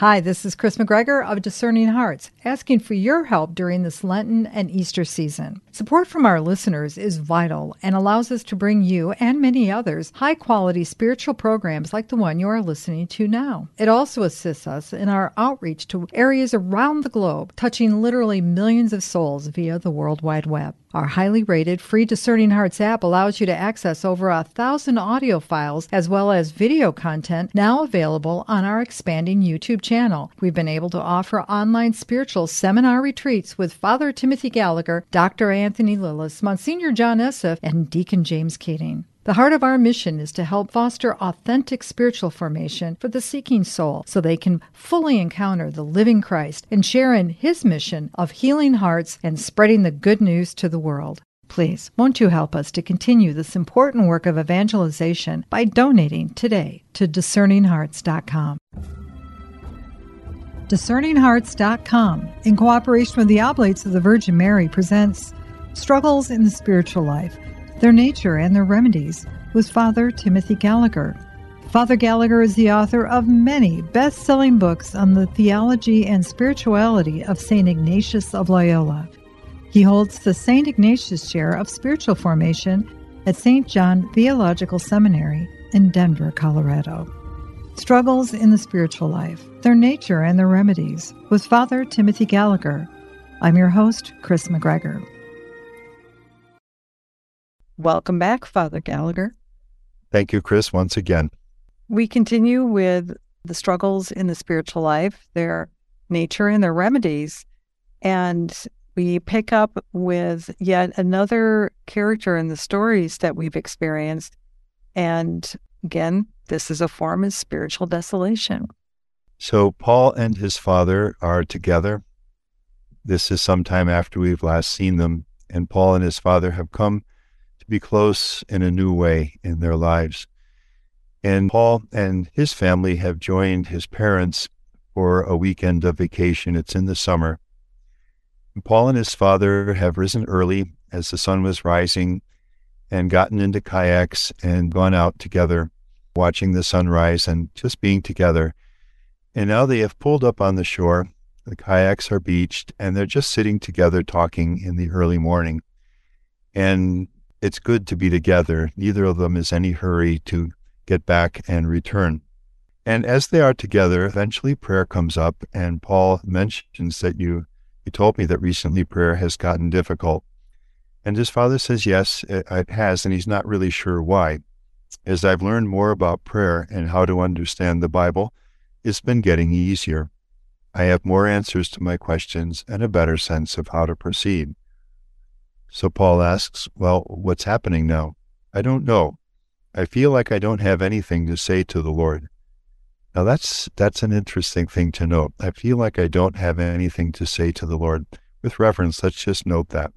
Hi, this is Kris McGregor of Discerning Hearts, asking for your help during this Lenten and Easter season. Support from our listeners is vital and allows us to bring you and many others high quality spiritual programs like the one you are listening to now. It also assists us in our outreach to areas around the globe, touching literally millions of souls via the World Wide Web. Our highly rated free Discerning Hearts app allows you to access over a thousand audio files as well as video content now available on our expanding YouTube channel. We've been able to offer online spiritual seminar retreats with Father Timothy Gallagher, Dr. Anthony Lilles, Monsignor John Esseff, and Deacon James Keating. The heart of our mission is to help foster authentic spiritual formation for the seeking soul so they can fully encounter the living Christ and share in his mission of healing hearts and spreading the good news to the world. Please, won't you help us to continue this important work of evangelization by donating today to discerninghearts.com? Discerninghearts.com, in cooperation with the Oblates of the Virgin Mary, presents Struggles in the Spiritual Life their nature and their remedies was Father Timothy Gallagher. Father Gallagher is the author of many best selling books on the theology and spirituality of St. Ignatius of Loyola. He holds the St. Ignatius Chair of Spiritual Formation at St. John Theological Seminary in Denver, Colorado. Struggles in the Spiritual Life, Their Nature and Their Remedies, with Father Timothy Gallagher. I'm your host, Kris McGregor. Welcome back, Father Gallagher. Thank you, Kris, once again. We continue with the struggles in the spiritual life, their nature and their remedies. And we pick up with yet another character in the stories that we've experienced. And again, this is a form of spiritual desolation. So, Paul and his father are together. This is sometime after we've last seen them. And Paul and his father have come be close in a new way in their lives. And Paul and his family have joined his parents for a weekend of vacation. It's in the summer. Paul and his father have risen early as the sun was rising and gotten into kayaks and gone out together, watching the sunrise and just being together. And now they have pulled up on the shore. The kayaks are beached and they're just sitting together talking in the early morning. And it's good to be together. Neither of them is any hurry to get back and return. And as they are together, eventually prayer comes up, and Paul mentions that you you told me that recently prayer has gotten difficult. And his father says, yes, it has, and he's not really sure why. As I've learned more about prayer and how to understand the Bible, it's been getting easier. I have more answers to my questions and a better sense of how to proceed. So Paul asks, Well, what's happening now? I don't know. I feel like I don't have anything to say to the Lord. Now that's that's an interesting thing to note. I feel like I don't have anything to say to the Lord. With reference, let's just note that.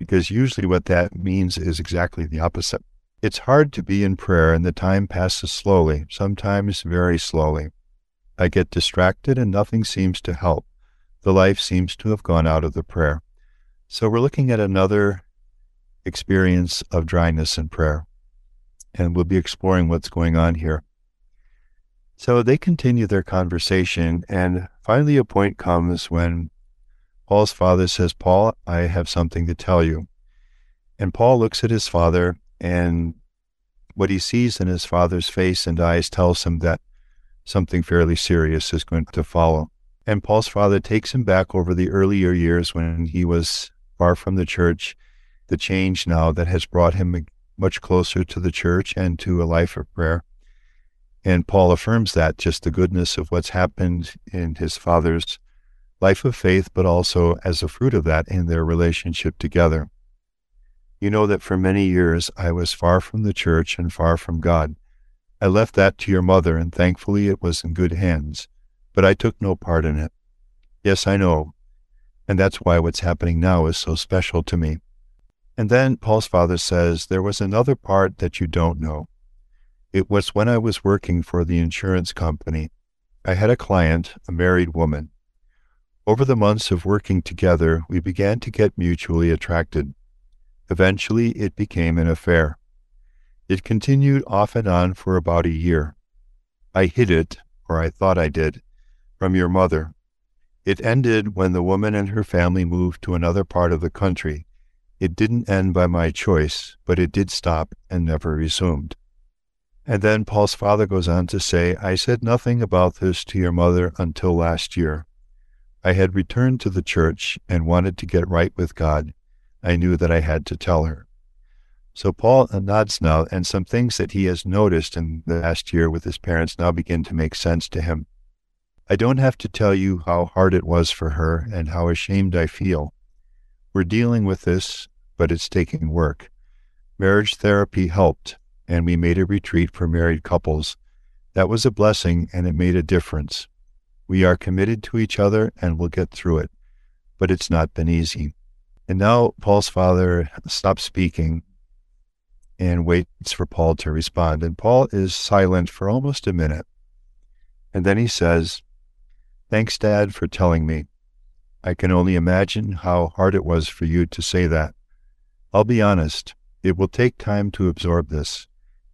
Because usually what that means is exactly the opposite. It's hard to be in prayer and the time passes slowly, sometimes very slowly. I get distracted and nothing seems to help. The life seems to have gone out of the prayer. So we're looking at another experience of dryness in prayer, and we'll be exploring what's going on here. So they continue their conversation, and finally a point comes when Paul's father says, Paul, I have something to tell you. And Paul looks at his father, and what he sees in his father's face and eyes tells him that something fairly serious is going to follow. And Paul's father takes him back over the earlier years when he was far from the church, the change now that has brought him much closer to the church and to a life of prayer. And Paul affirms that just the goodness of what's happened in his father's life of faith, but also as a fruit of that in their relationship together. You know that for many years I was far from the church and far from God. I left that to your mother, and thankfully it was in good hands, but I took no part in it. Yes, I know, and that's why what's happening now is so special to me. And then Paul's father says, There was another part that you don't know. It was when I was working for the insurance company. I had a client, a married woman. Over the months of working together, we began to get mutually attracted. Eventually, it became an affair. It continued off and on for about a year. I hid it, or I thought I did, from your mother. It ended when the woman and her family moved to another part of the country. It didn't end by my choice, but it did stop and never resumed. And then Paul's father goes on to say, I said nothing about this to your mother until last year. I had returned to the church and wanted to get right with God. I knew that I had to tell her. So Paul nods now, and some things that he has noticed in the last year with his parents now begin to make sense to him. I don't have to tell you how hard it was for her mm. and how ashamed I feel. We're dealing with this, but it's taking work. Marriage therapy helped, and we made a retreat for married couples. That was a blessing, and it made a difference. We are committed to each other and we'll get through it, but it's not been easy. And now Paul's father stops speaking and waits for Paul to respond. And Paul is silent for almost a minute. And then he says, Thanks, Dad, for telling me. I can only imagine how hard it was for you to say that. I'll be honest, it will take time to absorb this,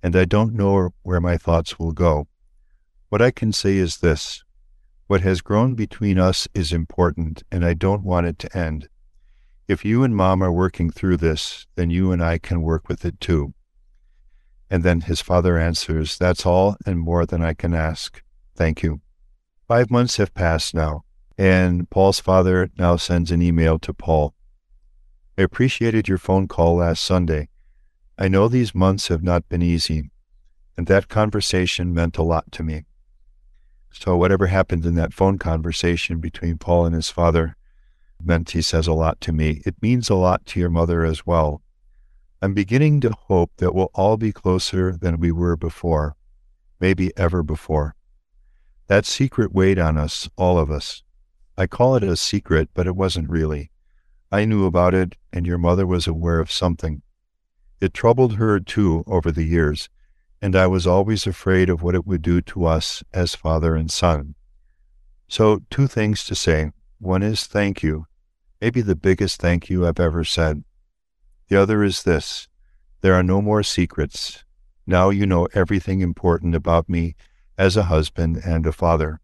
and I don't know where my thoughts will go. What I can say is this what has grown between us is important, and I don't want it to end. If you and Mom are working through this, then you and I can work with it too. And then his father answers, That's all and more than I can ask. Thank you. Five months have passed now, and Paul's father now sends an email to Paul. I appreciated your phone call last Sunday. I know these months have not been easy, and that conversation meant a lot to me. So, whatever happened in that phone conversation between Paul and his father meant, he says, a lot to me. It means a lot to your mother as well. I'm beginning to hope that we'll all be closer than we were before, maybe ever before. That secret weighed on us, all of us. I call it a secret, but it wasn't really. I knew about it, and your mother was aware of something. It troubled her, too, over the years, and I was always afraid of what it would do to us as father and son. So, two things to say. One is thank you, maybe the biggest thank you I've ever said. The other is this there are no more secrets. Now you know everything important about me as a husband and a father.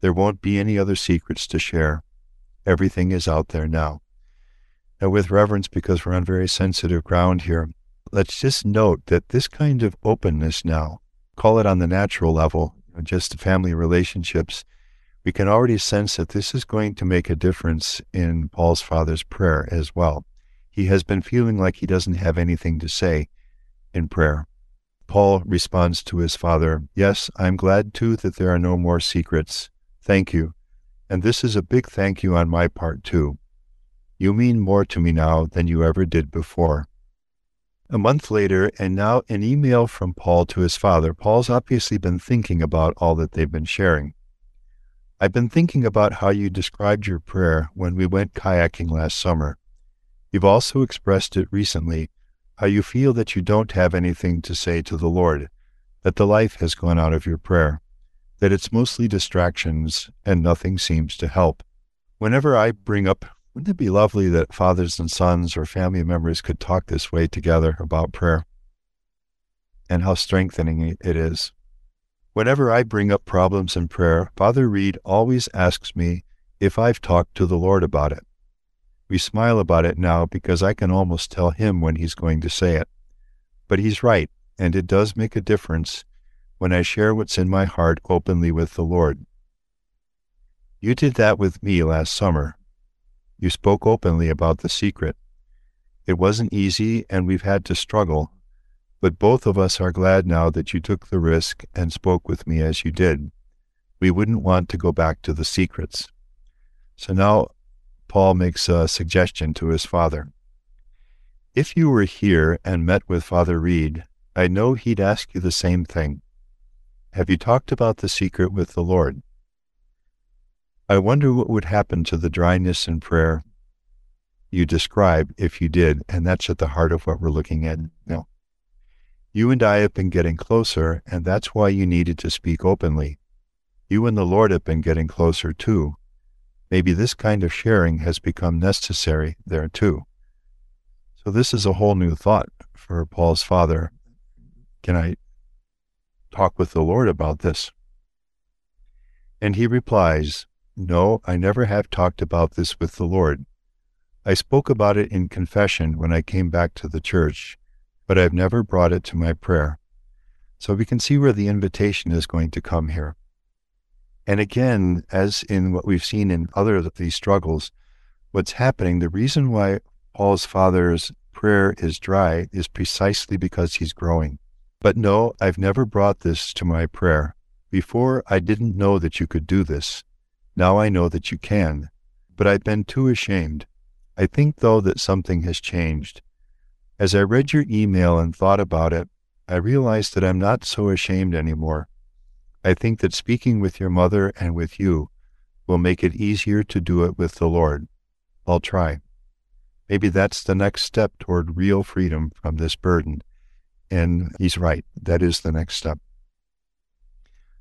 There won't be any other secrets to share. Everything is out there now. Now, with reverence, because we're on very sensitive ground here, let's just note that this kind of openness now, call it on the natural level, just family relationships, we can already sense that this is going to make a difference in Paul's father's prayer as well. He has been feeling like he doesn't have anything to say in prayer. Paul responds to his father, Yes, I'm glad too that there are no more secrets. Thank you. And this is a big thank you on my part too. You mean more to me now than you ever did before. A month later, and now an email from Paul to his father. Paul's obviously been thinking about all that they've been sharing. I've been thinking about how you described your prayer when we went kayaking last summer. You've also expressed it recently how you feel that you don't have anything to say to the Lord, that the life has gone out of your prayer, that it's mostly distractions and nothing seems to help. Whenever I bring up, wouldn't it be lovely that fathers and sons or family members could talk this way together about prayer? And how strengthening it is. Whenever I bring up problems in prayer, Father Reed always asks me if I've talked to the Lord about it. We smile about it now because I can almost tell him when he's going to say it. But he's right, and it does make a difference when I share what's in my heart openly with the Lord. You did that with me last summer. You spoke openly about the secret. It wasn't easy, and we've had to struggle, but both of us are glad now that you took the risk and spoke with me as you did. We wouldn't want to go back to the secrets. So now Paul makes a suggestion to his father. If you were here and met with Father Reed, I know he'd ask you the same thing. Have you talked about the secret with the Lord? I wonder what would happen to the dryness in prayer you describe if you did, and that's at the heart of what we're looking at now. You and I have been getting closer, and that's why you needed to speak openly. You and the Lord have been getting closer too, maybe this kind of sharing has become necessary there too. So, this is a whole new thought for Paul's father. Can I talk with the Lord about this? And he replies, No, I never have talked about this with the Lord. I spoke about it in confession when I came back to the church, but I've never brought it to my prayer. So we can see where the invitation is going to come here. And again, as in what we've seen in other of these struggles, what's happening, the reason why Paul's father's prayer is dry is precisely because he's growing. But no, I've never brought this to my prayer. Before, I didn't know that you could do this. Now I know that you can. But I've been too ashamed. I think, though, that something has changed. As I read your email and thought about it, I realized that I'm not so ashamed anymore. I think that speaking with your mother and with you will make it easier to do it with the Lord. I'll try. Maybe that's the next step toward real freedom from this burden. And he's right. That is the next step.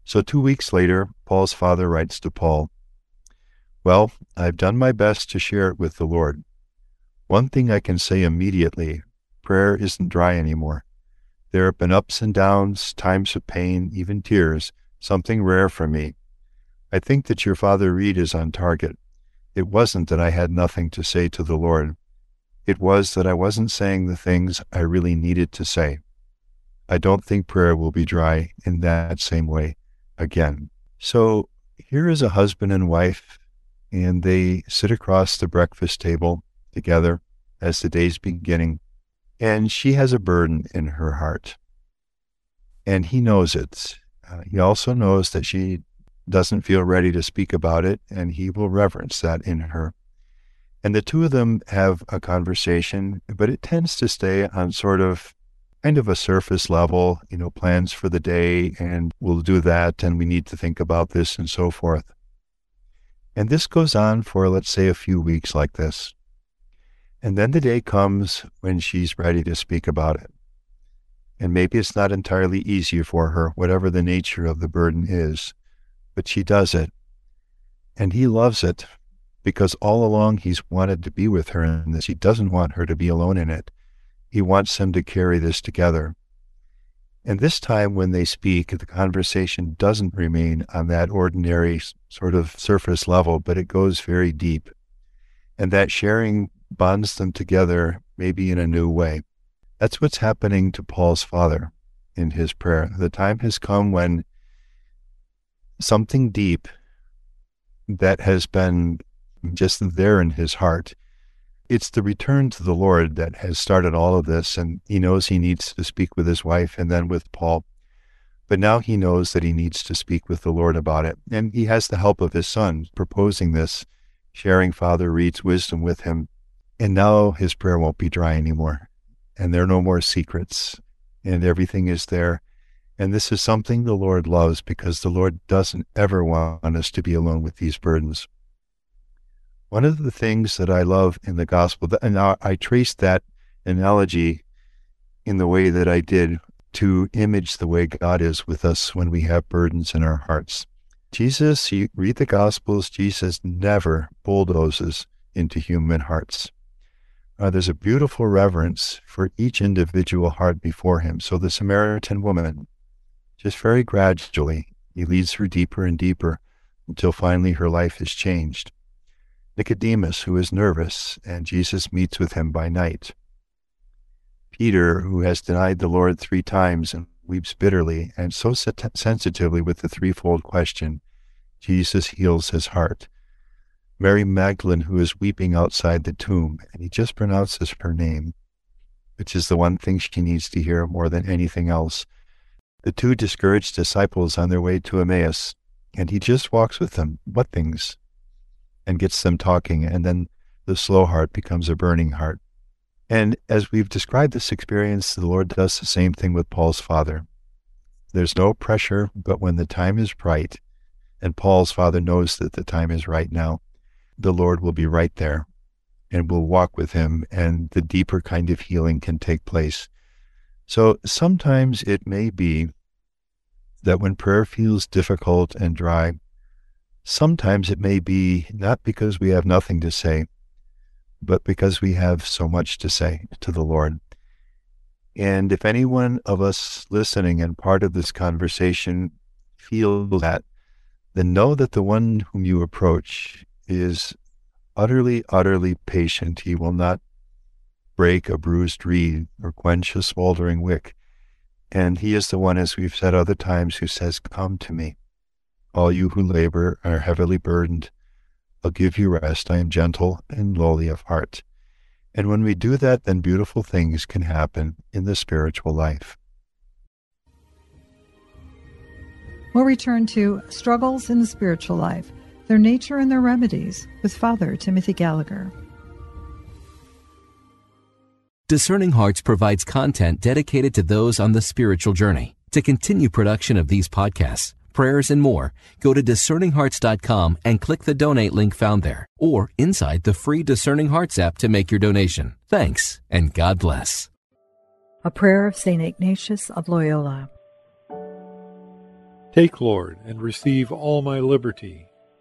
So, two weeks later, Paul's father writes to Paul Well, I've done my best to share it with the Lord. One thing I can say immediately prayer isn't dry anymore. There have been ups and downs, times of pain, even tears, something rare for me. I think that your father Reed is on target. It wasn't that I had nothing to say to the Lord. It was that I wasn't saying the things I really needed to say. I don't think prayer will be dry in that same way again. So here is a husband and wife, and they sit across the breakfast table together as the day's beginning, and she has a burden in her heart. And he knows it. Uh, he also knows that she doesn't feel ready to speak about it, and he will reverence that in her. And the two of them have a conversation, but it tends to stay on sort of kind of a surface level, you know, plans for the day, and we'll do that, and we need to think about this, and so forth. And this goes on for, let's say, a few weeks like this. And then the day comes when she's ready to speak about it. And maybe it's not entirely easy for her, whatever the nature of the burden is, but she does it. And he loves it because all along he's wanted to be with her in this. He doesn't want her to be alone in it. He wants them to carry this together. And this time, when they speak, the conversation doesn't remain on that ordinary sort of surface level, but it goes very deep. And that sharing bonds them together, maybe in a new way. That's what's happening to Paul's father in his prayer. The time has come when something deep that has been just there in his heart it's the return to the Lord that has started all of this. And he knows he needs to speak with his wife and then with Paul. But now he knows that he needs to speak with the Lord about it. And he has the help of his son proposing this, sharing Father Reed's wisdom with him. And now his prayer won't be dry anymore. And there are no more secrets. And everything is there. And this is something the Lord loves because the Lord doesn't ever want us to be alone with these burdens. One of the things that I love in the gospel, and I traced that analogy in the way that I did to image the way God is with us when we have burdens in our hearts. Jesus, you read the Gospels, Jesus never bulldozes into human hearts. Uh, there's a beautiful reverence for each individual heart before him. So the Samaritan woman, just very gradually, he leads her deeper and deeper until finally her life is changed. Nicodemus, who is nervous, and Jesus meets with him by night. Peter, who has denied the Lord three times and weeps bitterly and so sensitively with the threefold question, Jesus heals his heart. Mary Magdalene, who is weeping outside the tomb, and he just pronounces her name, which is the one thing she needs to hear more than anything else. The two discouraged disciples on their way to Emmaus, and he just walks with them. What things? and gets them talking. And then the slow heart becomes a burning heart. And as we've described this experience, the Lord does the same thing with Paul's father. There's no pressure, but when the time is right, and Paul's father knows that the time is right now, the Lord will be right there and will walk with him, and the deeper kind of healing can take place. So sometimes it may be that when prayer feels difficult and dry, Sometimes it may be not because we have nothing to say, but because we have so much to say to the Lord. And if any one of us listening and part of this conversation feels that then know that the one whom you approach is utterly, utterly patient. He will not break a bruised reed or quench a smoldering wick. And he is the one, as we've said other times, who says, Come to me, all you who labor and are heavily burdened. I'll give you rest. I am gentle and lowly of heart. And when we do that, then beautiful things can happen in the spiritual life. We'll return to Struggles in the Spiritual Life, Their Nature and Their Remedies with Father Timothy Gallagher. Discerning Hearts provides content dedicated to those on the spiritual journey. To continue production of these podcasts, prayers, and more, go to discerninghearts.com and click the donate link found there or inside the free Discerning Hearts app to make your donation. Thanks and God bless. A prayer of St. Ignatius of Loyola. Take, Lord, and receive all my liberty,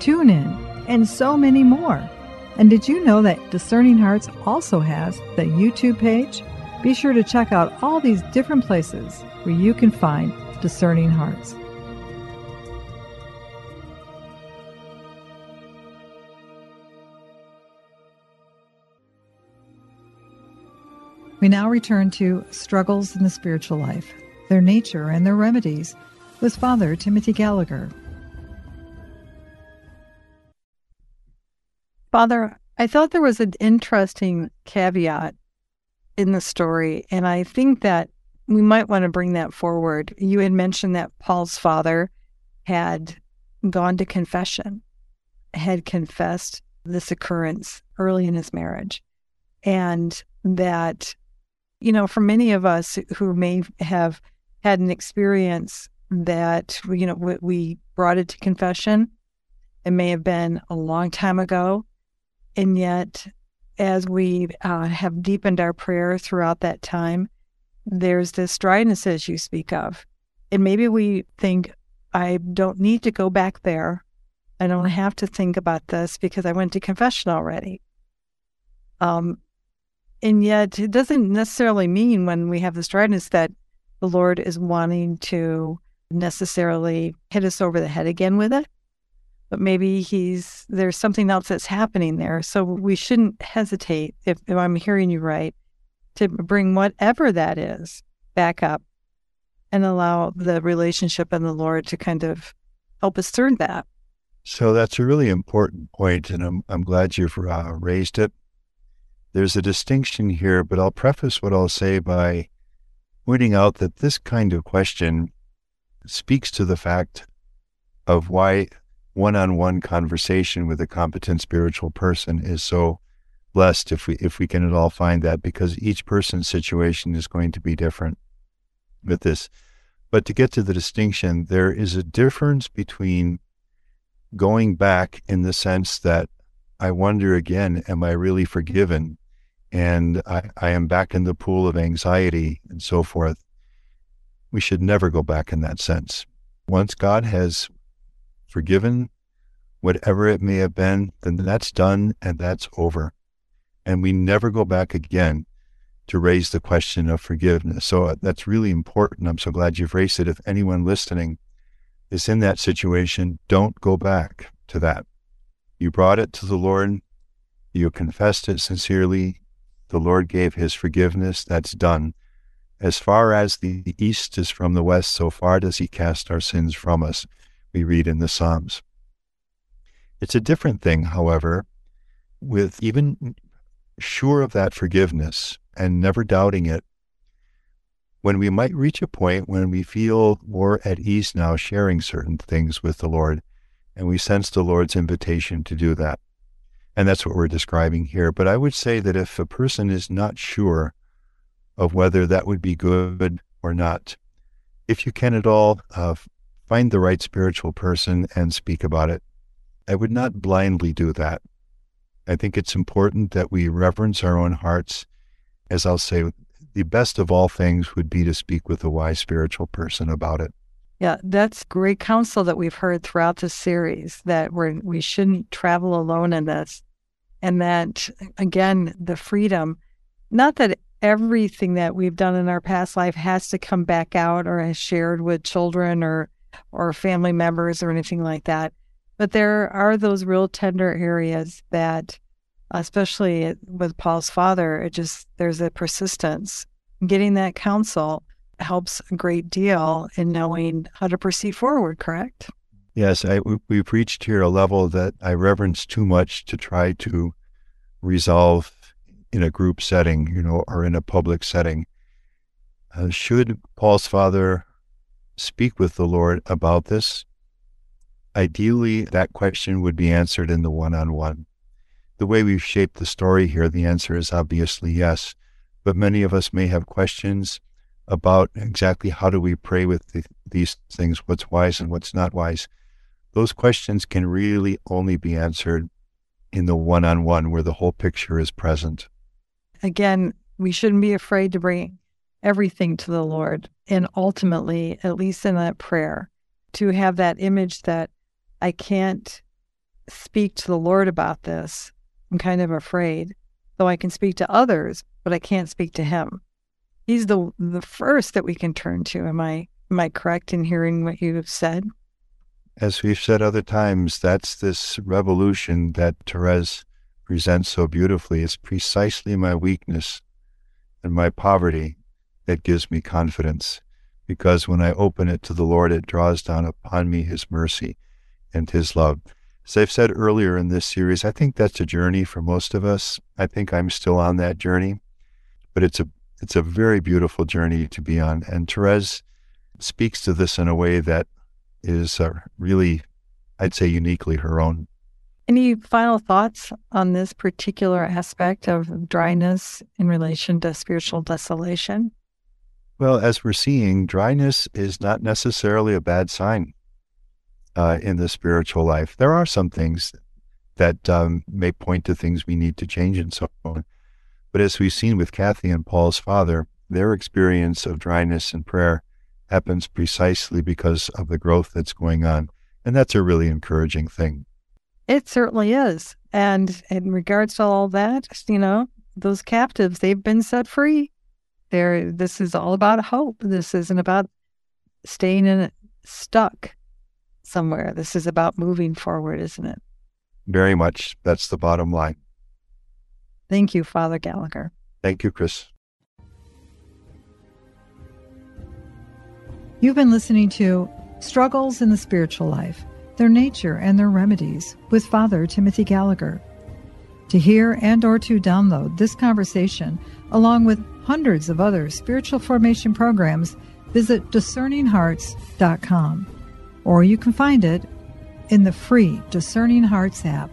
TuneIn, and so many more? And did you know that Discerning Hearts also has the YouTube page? Be sure to check out all these different places where you can find Discerning Hearts. We now return to Struggles in the Spiritual Life, Their Nature and Their Remedies, with Father Timothy Gallagher. Father, I thought there was an interesting caveat in the story, and I think that we might want to bring that forward. You had mentioned that Paul's father had gone to confession, had confessed this occurrence early in his marriage, and that, you know, for many of us who may have had an experience that, you know, we brought it to confession, it may have been a long time ago and yet, as we uh, have deepened our prayer throughout that time, there's this dryness as you speak of. And maybe we think, I don't need to go back there. I don't have to think about this because I went to confession already. Um, and yet, it doesn't necessarily mean when we have this dryness that the Lord is wanting to necessarily hit us over the head again with it but maybe he's there's something else that's happening there. So we shouldn't hesitate, if, if I'm hearing you right, to bring whatever that is back up and allow the relationship and the Lord to kind of help us through that. So that's a really important point, and I'm, I'm glad you've uh, raised it. There's a distinction here, but I'll preface what I'll say by pointing out that this kind of question speaks to the fact of why one on one conversation with a competent spiritual person is so blessed if we if we can at all find that because each person's situation is going to be different with this. But to get to the distinction, there is a difference between going back in the sense that I wonder again, am I really forgiven? And I, I am back in the pool of anxiety and so forth. We should never go back in that sense. Once God has forgiven whatever it may have been, then that's done and that's over. And we never go back again to raise the question of forgiveness. So uh, that's really important. I'm so glad you've raised it. If anyone listening is in that situation, don't go back to that. You brought it to the Lord, you confessed it sincerely. The Lord gave his forgiveness. That's done. As far as the east is from the west, so far does he cast our sins from us we read in the Psalms. It's a different thing, however, with even sure of that forgiveness and never doubting it, when we might reach a point when we feel more at ease now sharing certain things with the Lord, and we sense the Lord's invitation to do that. And that's what we're describing here. But I would say that if a person is not sure of whether that would be good or not, if you can at all, uh, find the right spiritual person and speak about it. I would not blindly do that. I think it's important that we reverence our own hearts. As I'll say, the best of all things would be to speak with a wise spiritual person about it. Yeah, that's great counsel that we've heard throughout the series that we're, we shouldn't travel alone in this. And that, again, the freedom, not that everything that we've done in our past life has to come back out or is shared with children or or family members or anything like that. But there are those real tender areas that, especially with Paul's father, it just there's a persistence. Getting that counsel helps a great deal in knowing how to proceed forward. Correct? Yes, I, we've reached here a level that I reverence too much to try to resolve in a group setting, you know, or in a public setting. Uh, should Paul's father speak with the Lord about this, ideally that question would be answered in the one on one. The way we've shaped the story here, the answer is obviously yes. But many of us may have questions about exactly how do we pray with the, these things, what's wise and what's not wise. Those questions can really only be answered in the one on one where the whole picture is present. Again, we shouldn't be afraid to bring everything to the Lord. And ultimately, at least in that prayer, to have that image that I can't speak to the Lord about this. I'm kind of afraid, though I can speak to others, but I can't speak to Him. He's the the first that we can turn to. Am I am I correct in hearing what you have said? As we've said other times, that's this revolution that Therese presents so beautifully. It's precisely my weakness and my poverty that gives me confidence because when I open it to the Lord, it draws down upon me His mercy and His love. As I've said earlier in this series, I think that's a journey for most of us. I think I'm still on that journey, but it's a it's a very beautiful journey to be on. And Therese speaks to this in a way that is uh, really, I'd say, uniquely her own. Any final thoughts on this particular aspect of dryness in relation to spiritual desolation? Well, as we're seeing, dryness is not necessarily a bad sign uh, in the spiritual life. There are some things that um, may point to things we need to change and so on. But as we've seen with Kathy and Paul's father, their experience of dryness in prayer happens precisely because of the growth that's going on. And that's a really encouraging thing. It certainly is. And in regards to all that, you know, those captives, they've been set free. There, this is all about hope. This isn't about staying in stuck somewhere. This is about moving forward, isn't it? Very much. That's the bottom line. Thank you, Father Gallagher. Thank you, Kris. You've been listening to Struggles in the Spiritual Life Their Nature and Their Remedies with Father Timothy Gallagher. To hear and or to download this conversation along with hundreds of other spiritual formation programs, visit discerninghearts.com. Or you can find it in the free Discerning Hearts app.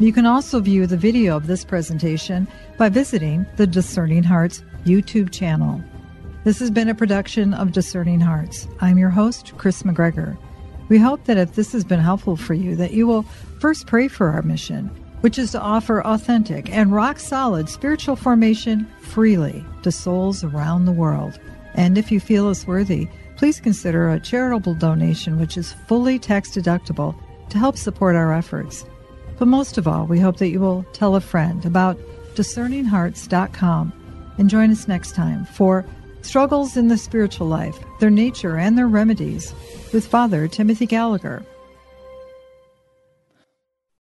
You can also view the video of this presentation by visiting the Discerning Hearts YouTube channel. This has been a production of Discerning Hearts. I'm your host, Kris McGregor. We hope that if this has been helpful for you, that you will first pray for our mission which is to offer authentic and rock solid spiritual formation freely to souls around the world. And if you feel us worthy, please consider a charitable donation which is fully tax deductible to help support our efforts. But most of all, we hope that you will tell a friend about discerninghearts.com and join us next time for Struggles in the Spiritual Life, Their Nature and Their Remedies with Father Timothy Gallagher.